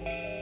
Bye.